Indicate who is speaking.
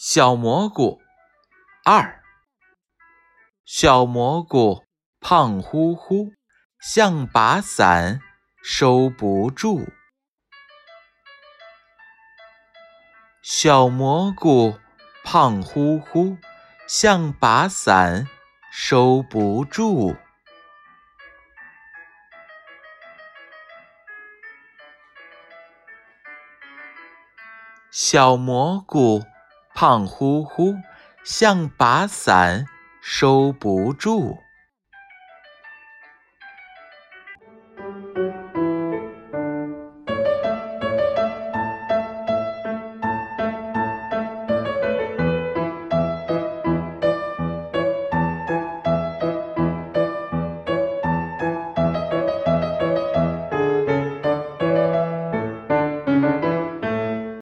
Speaker 1: 小蘑菇二，小蘑菇胖乎乎，像把伞收不住。小蘑菇胖乎乎，像把伞收不住。小蘑菇胖乎乎，像把伞收不住。